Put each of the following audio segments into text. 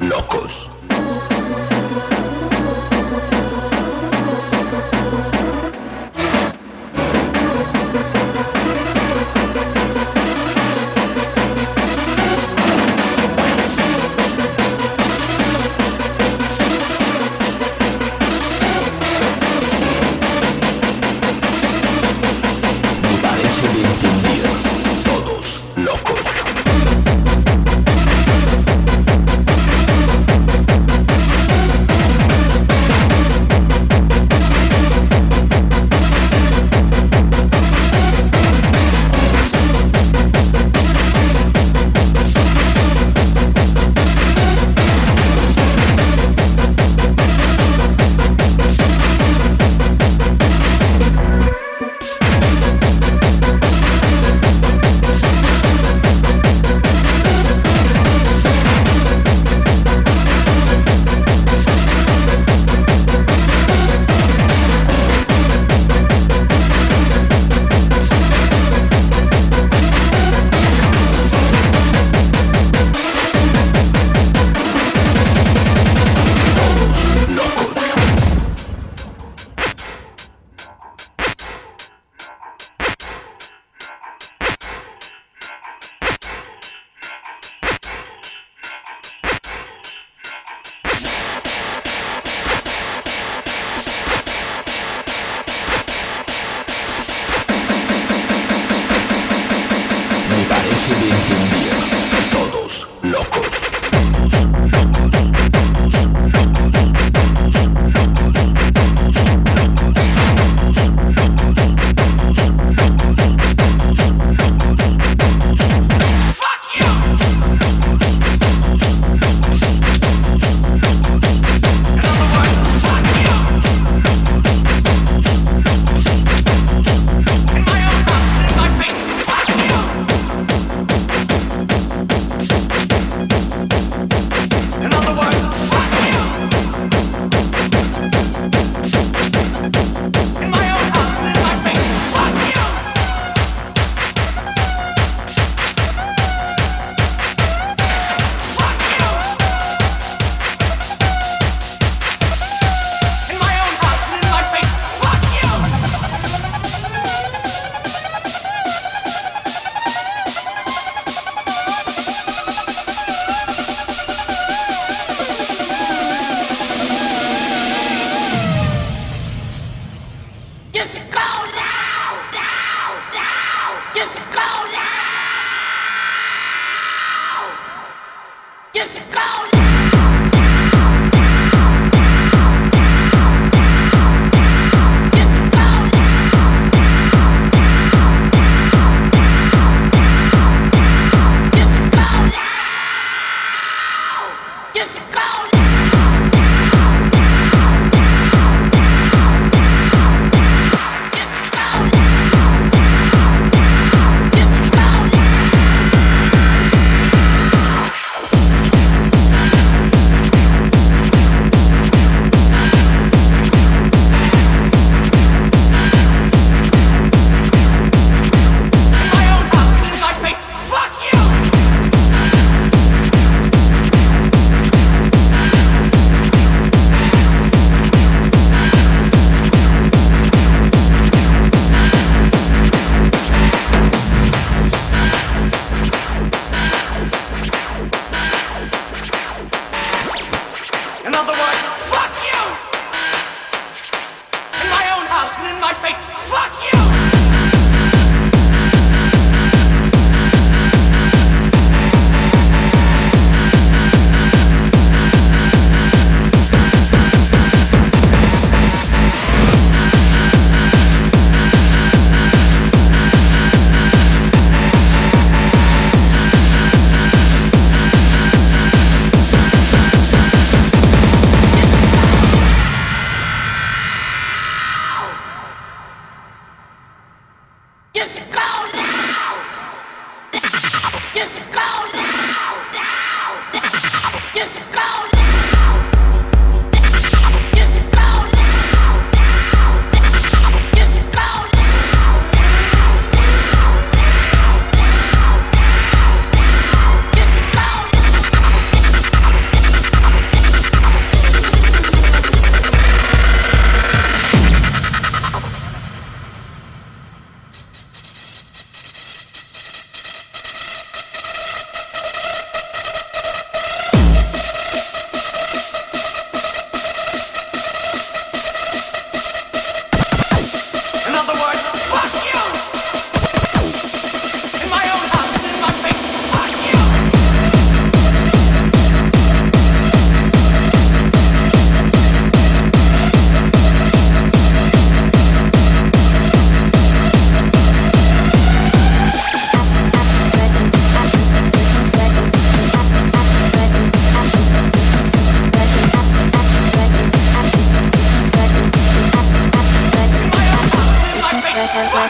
loco.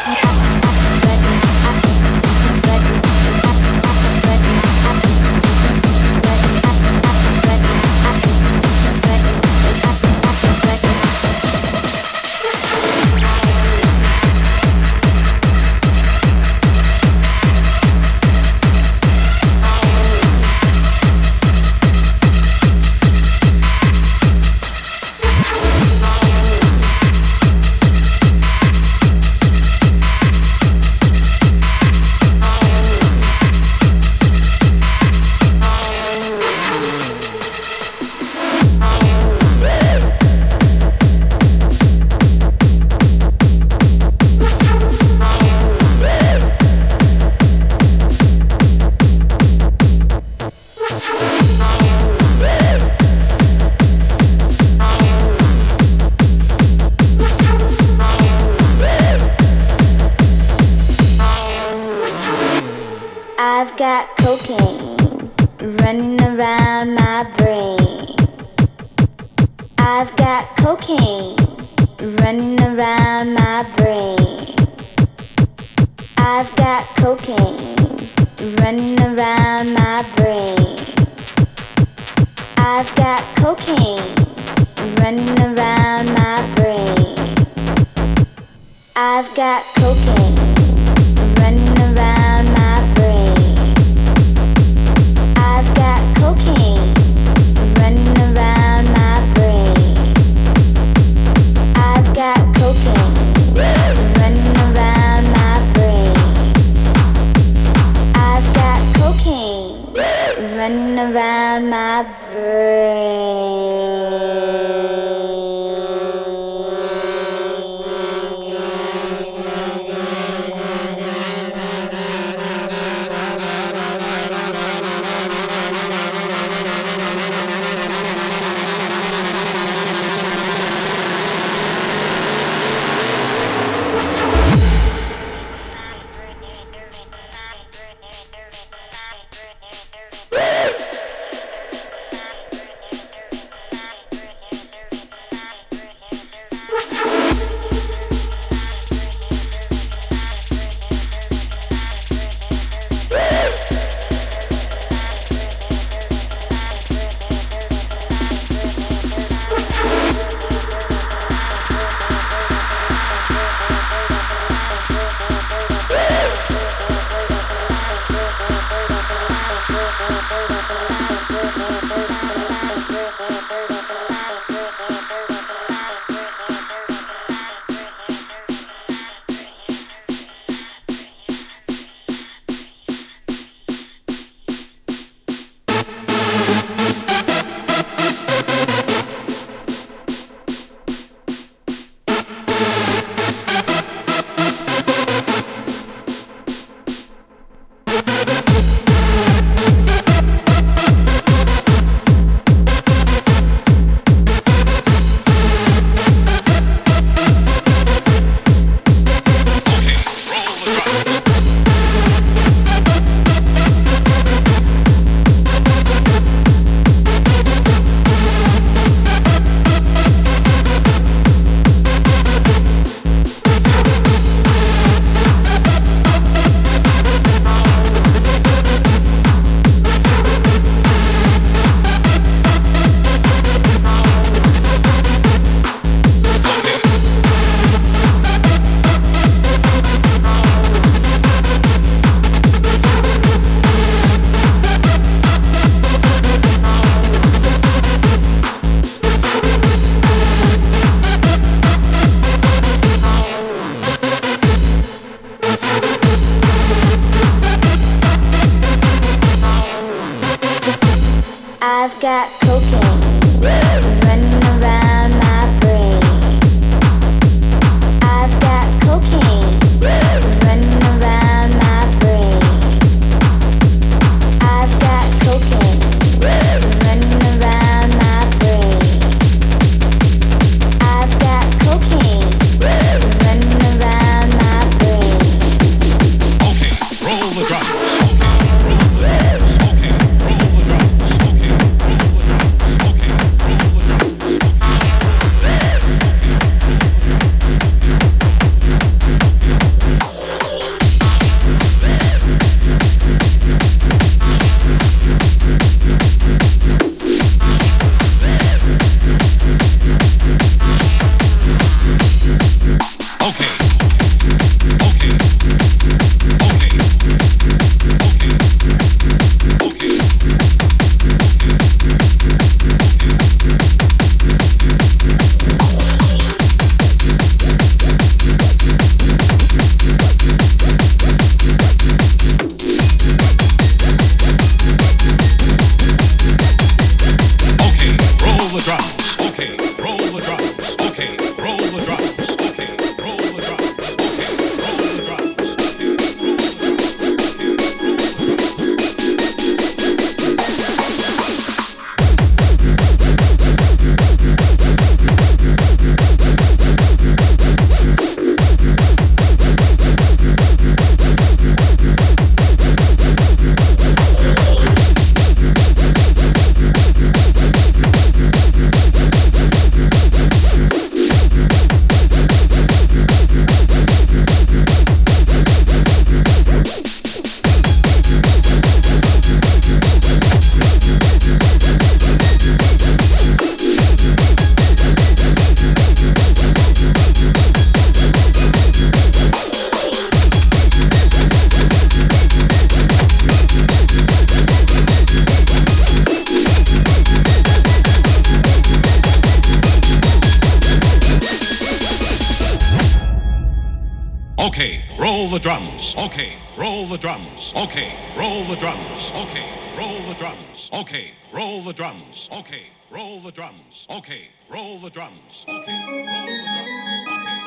Rocky. The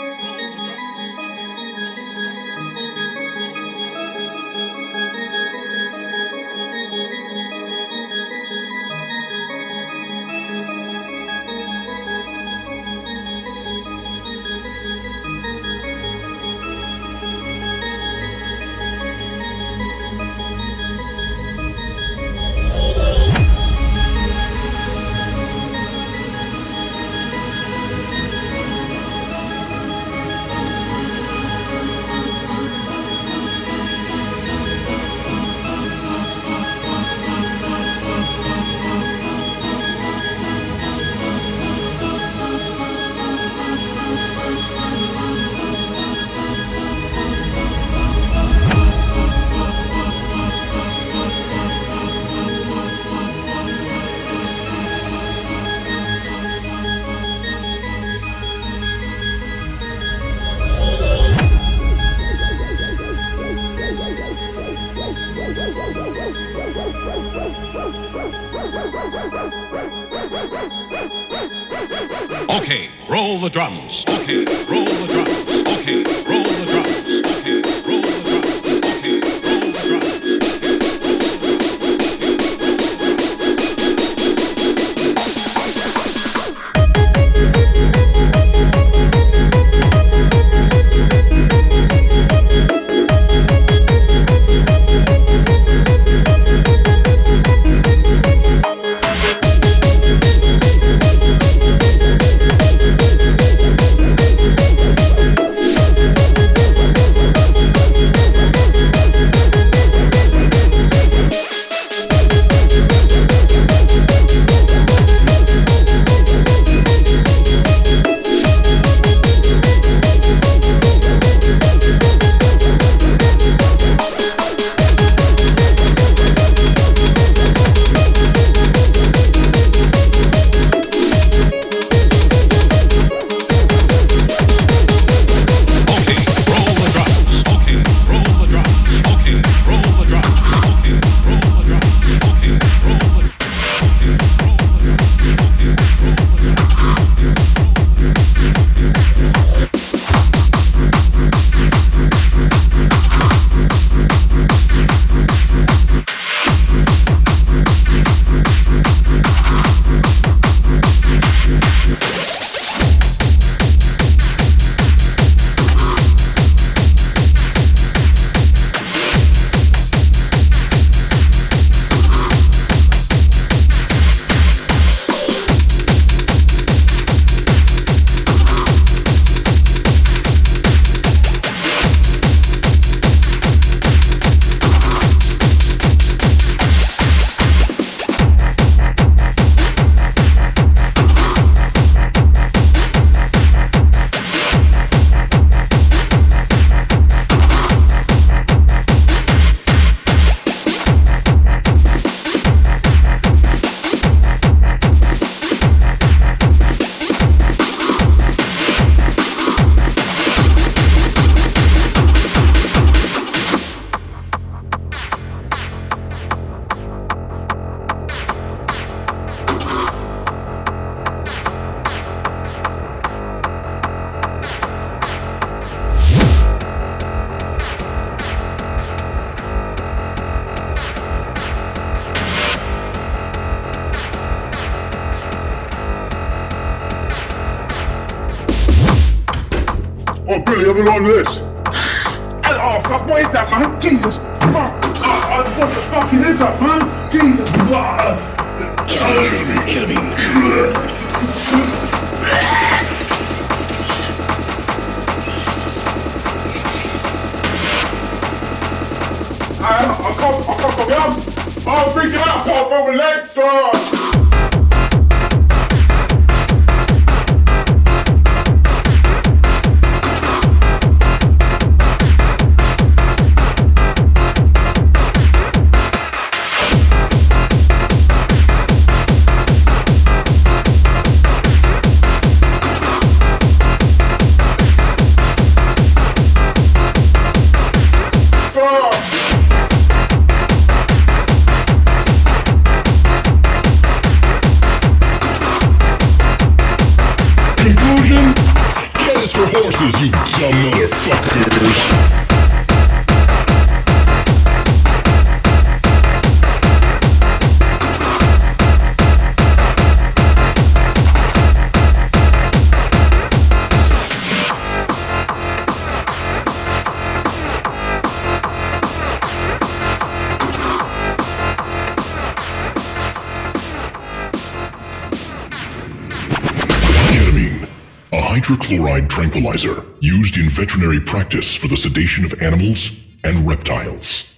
tranquilizer used in veterinary practice for the sedation of animals and reptiles.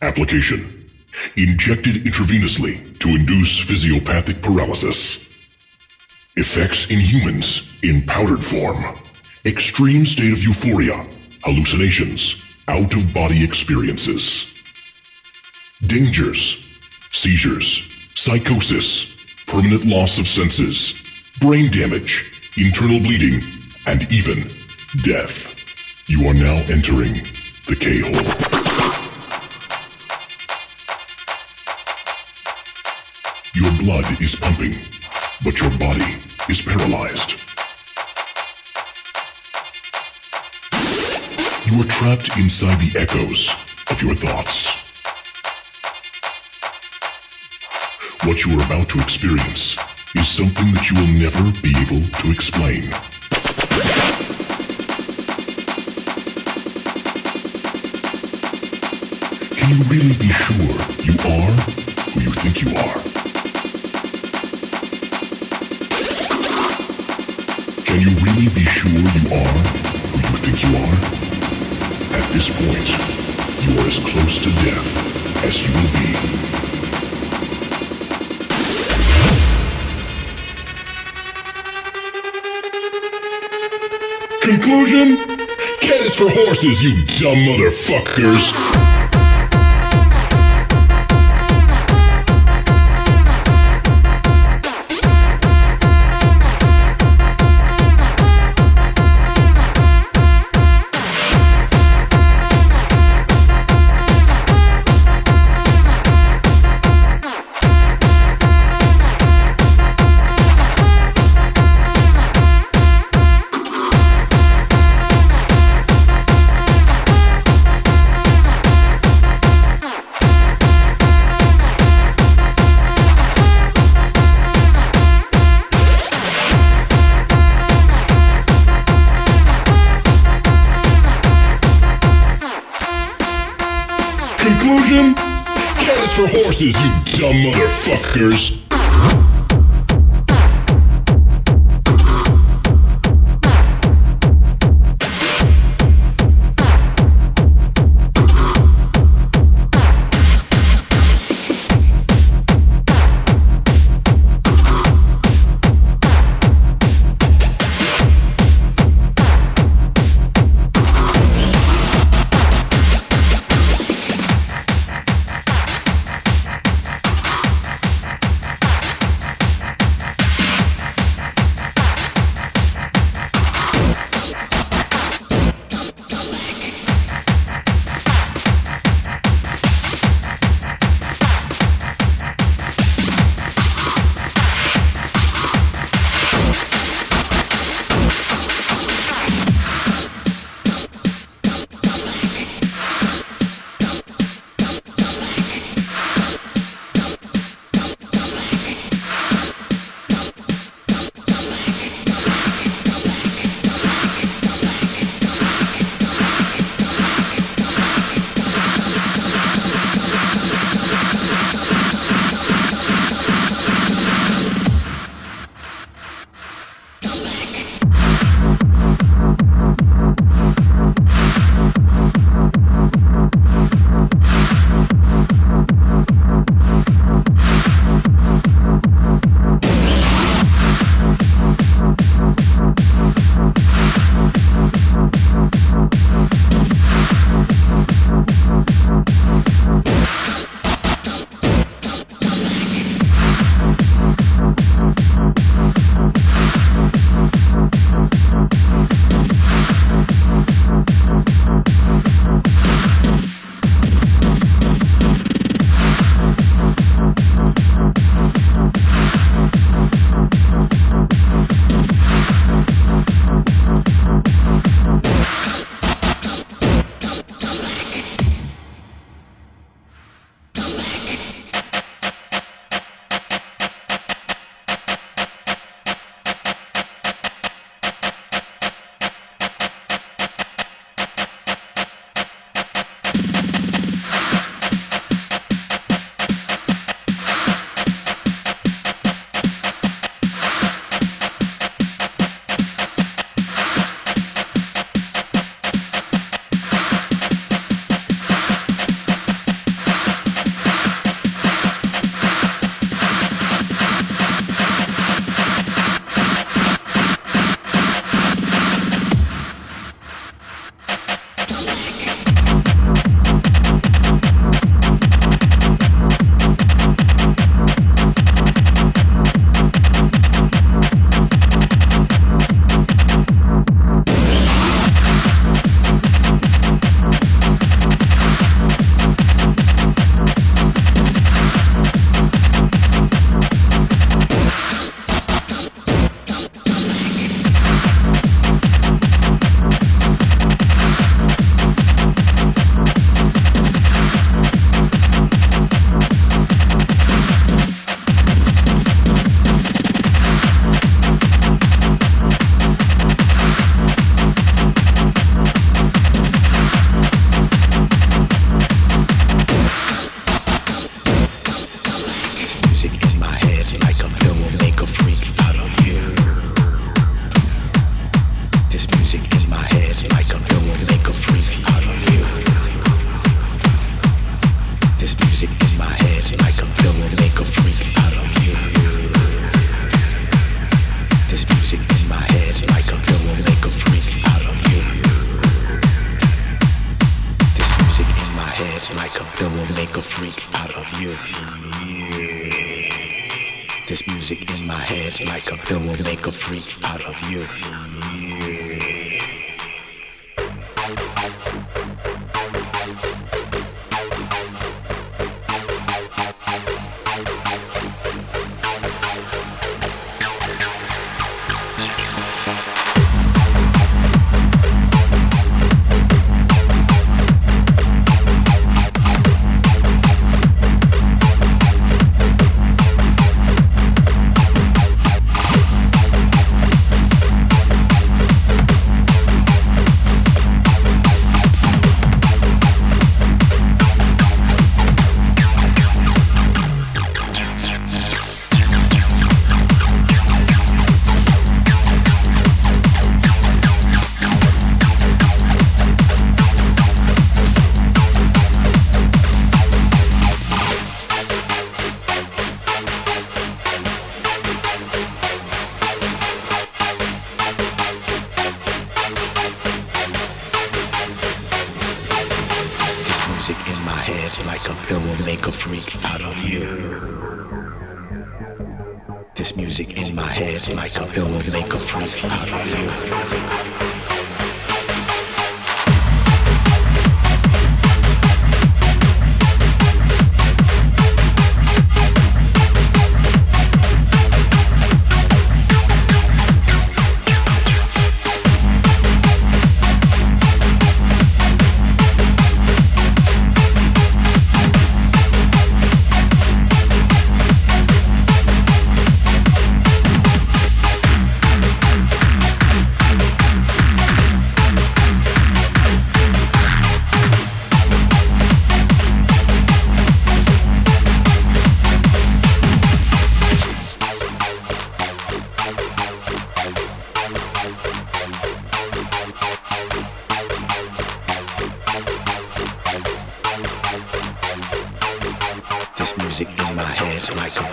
Application Injected intravenously to induce physiopathic paralysis. Effects in humans in powdered form. Extreme state of euphoria, hallucinations, out of body experiences. Dangers, seizures, psychosis, permanent loss of senses, brain damage, internal bleeding, and even death. You are now entering the K-hole. Your blood is pumping, but your body is paralyzed. You are trapped inside the echoes of your thoughts. What you are about to experience is something that you will never be able to explain. Can you really be sure you are who you think you are? Can you really be sure you are who you think you are? At this point, you are as close to death as you will be. Conclusion? Cat is for horses, you dumb motherfuckers. Motherfuckers.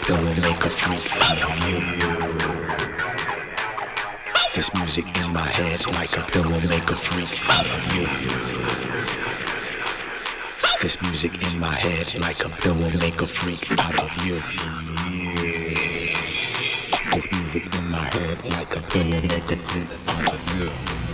A will make a freak out. This music in my head like a pill make a freak out of you. This music in my head like a pill make a freak out of you. This music in my head like a pill make a freak out of you.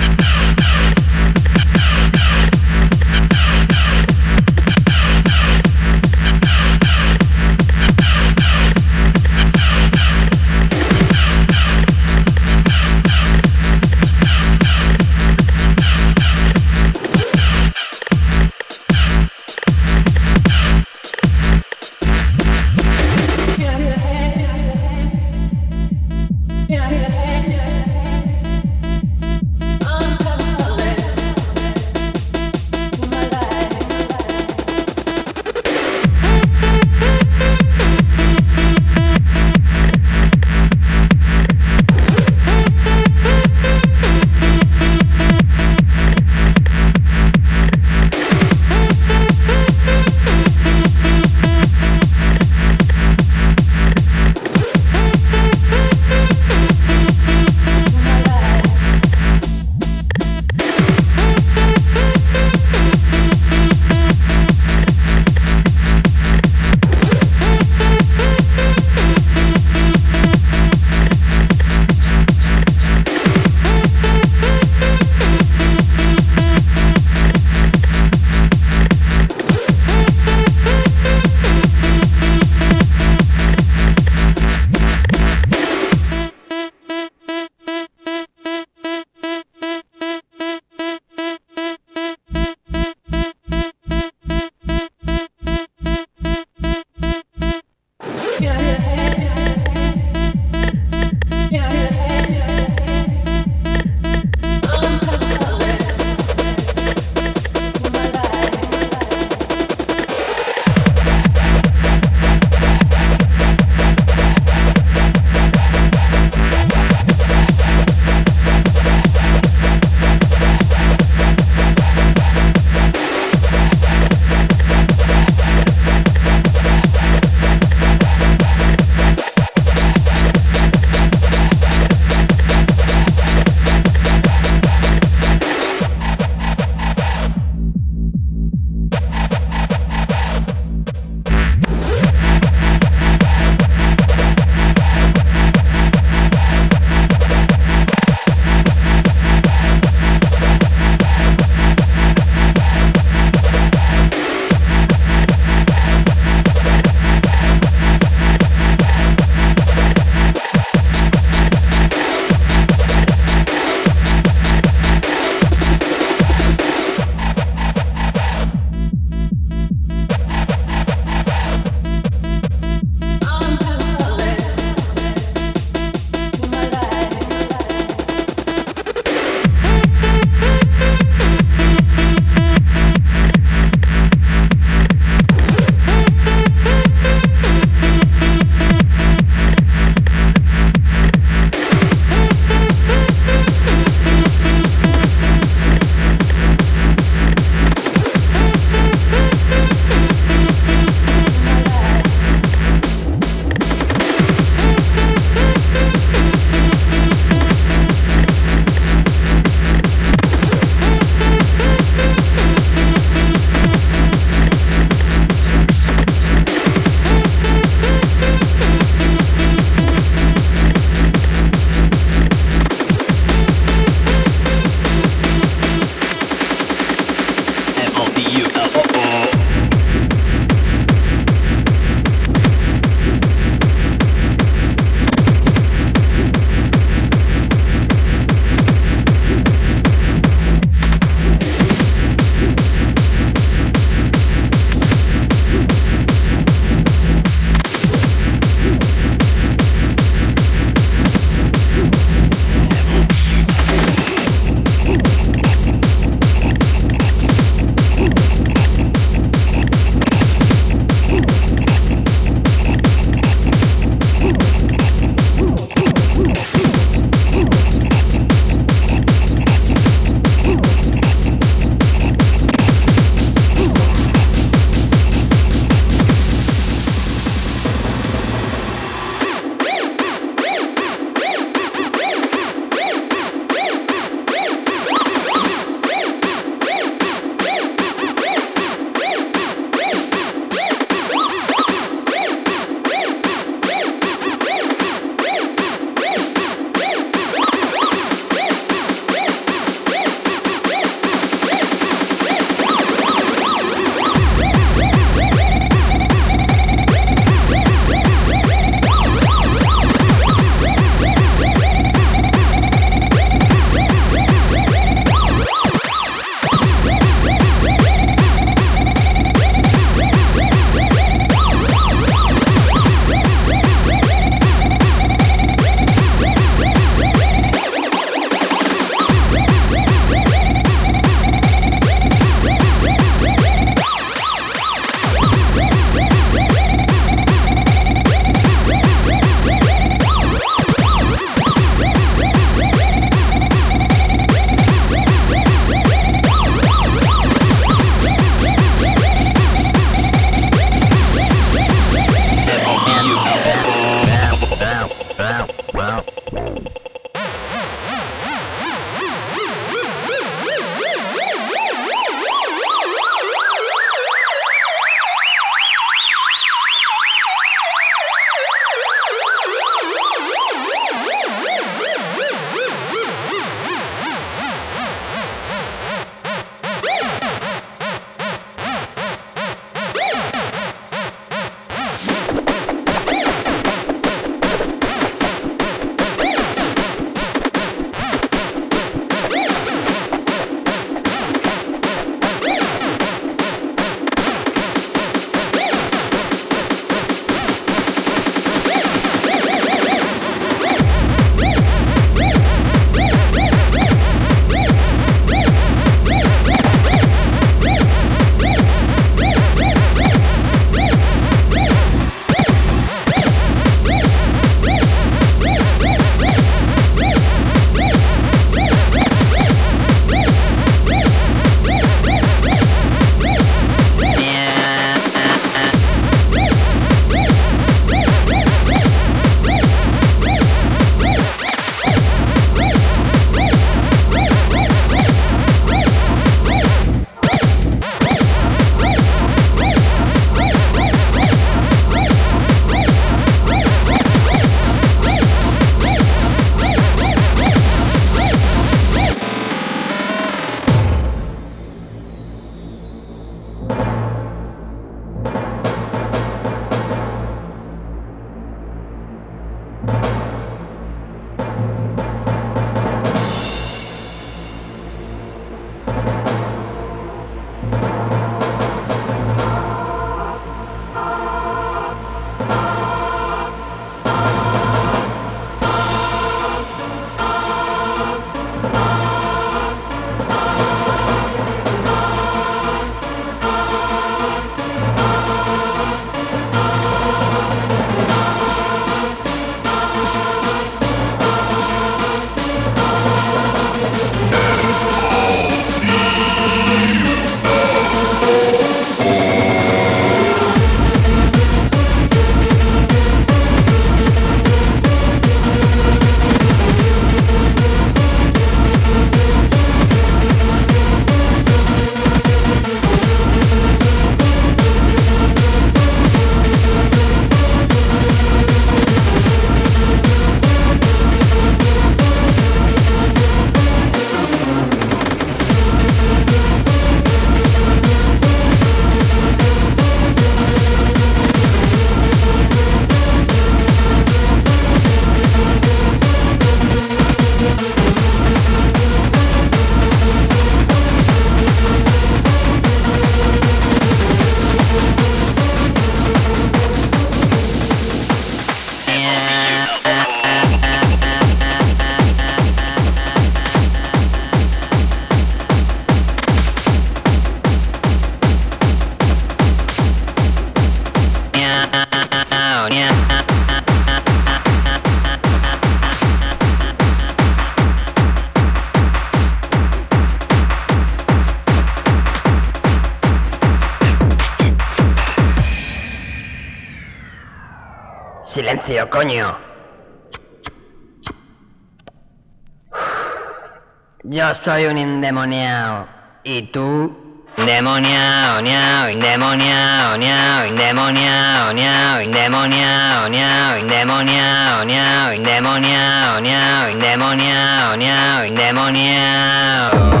Soy un endemoniado. ¿Y tú? Endemoniado, niao, endemoniado, niao, endemoniado, niao, endemoniado, niao, endemoniado, niao, endemoniado, niao, endemoniado, niao, endemoniado,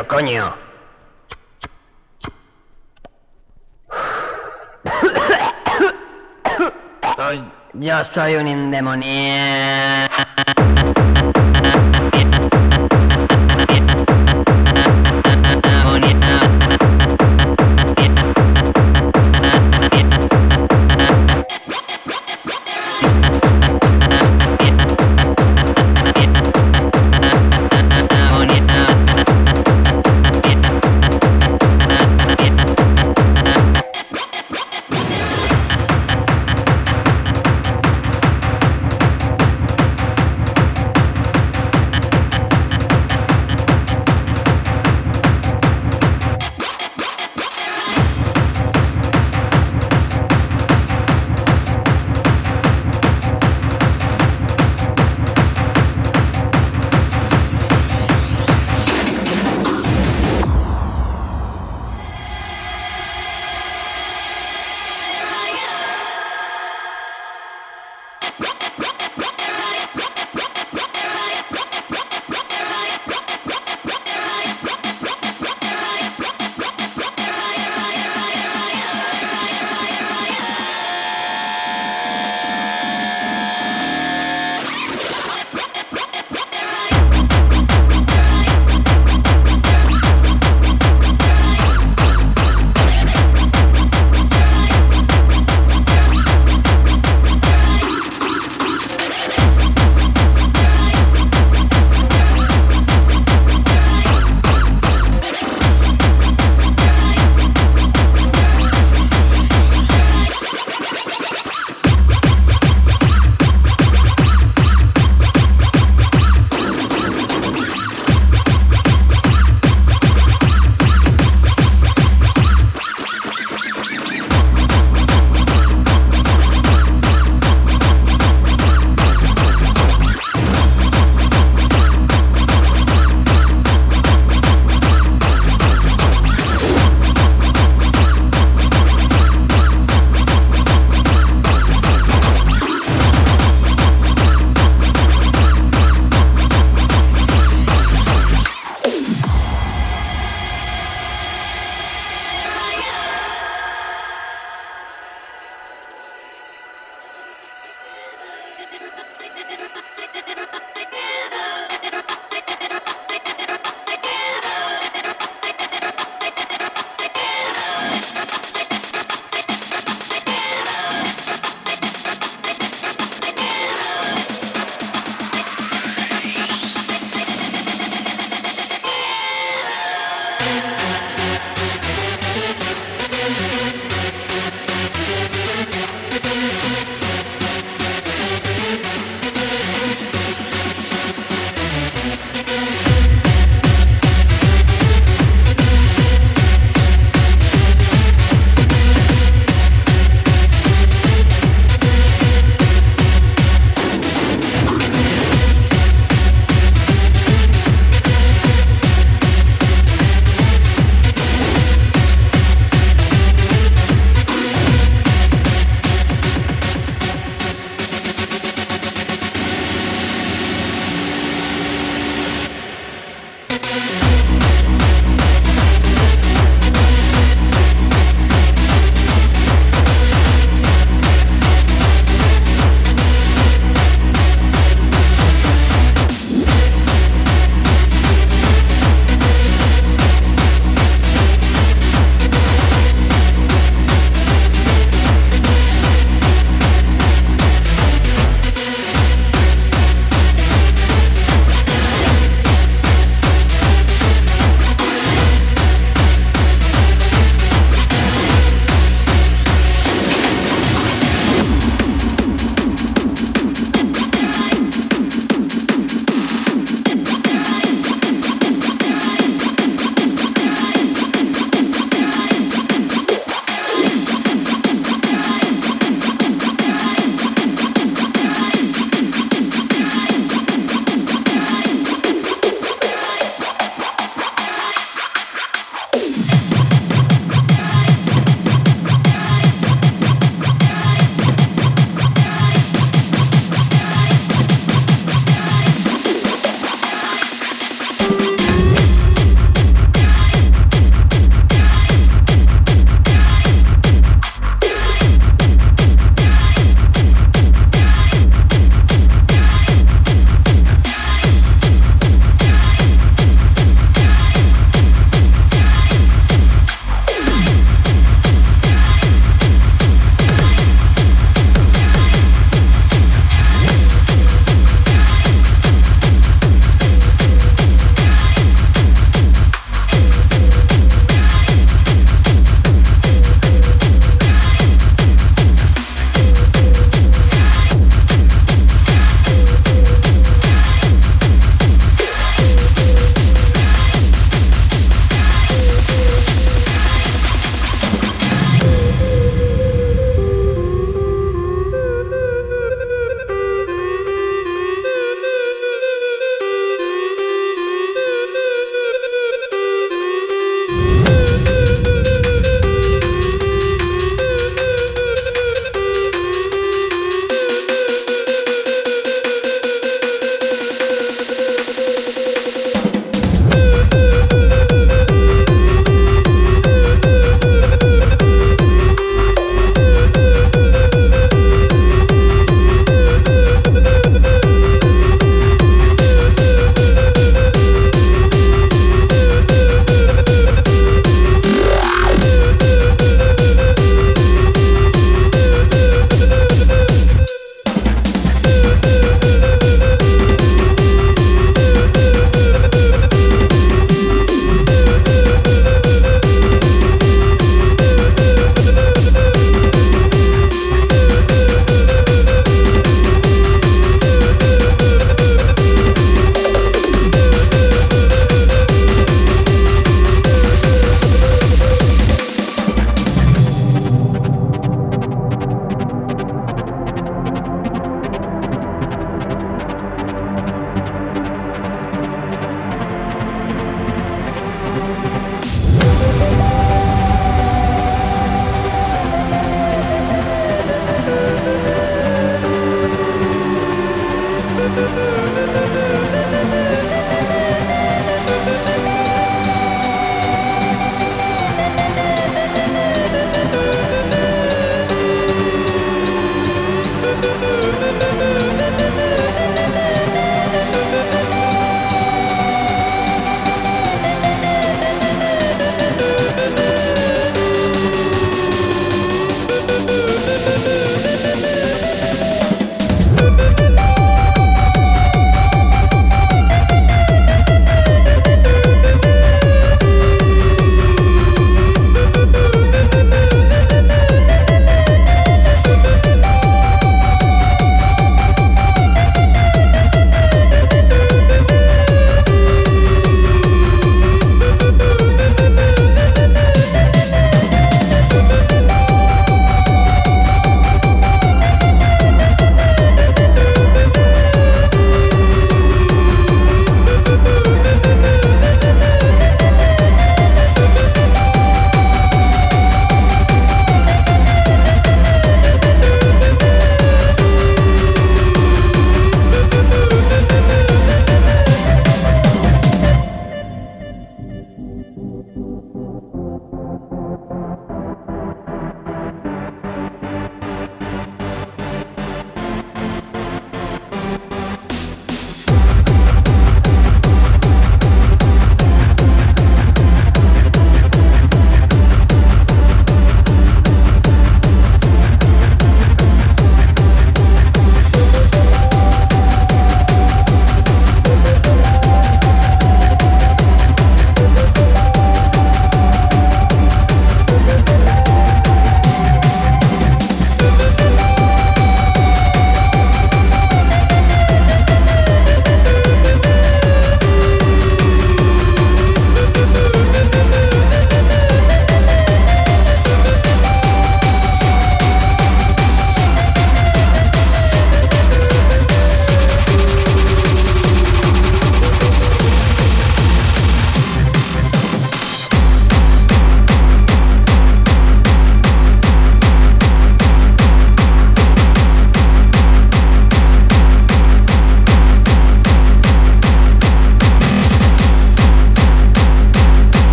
ゃこにゃ。じゃあ、そういうでもね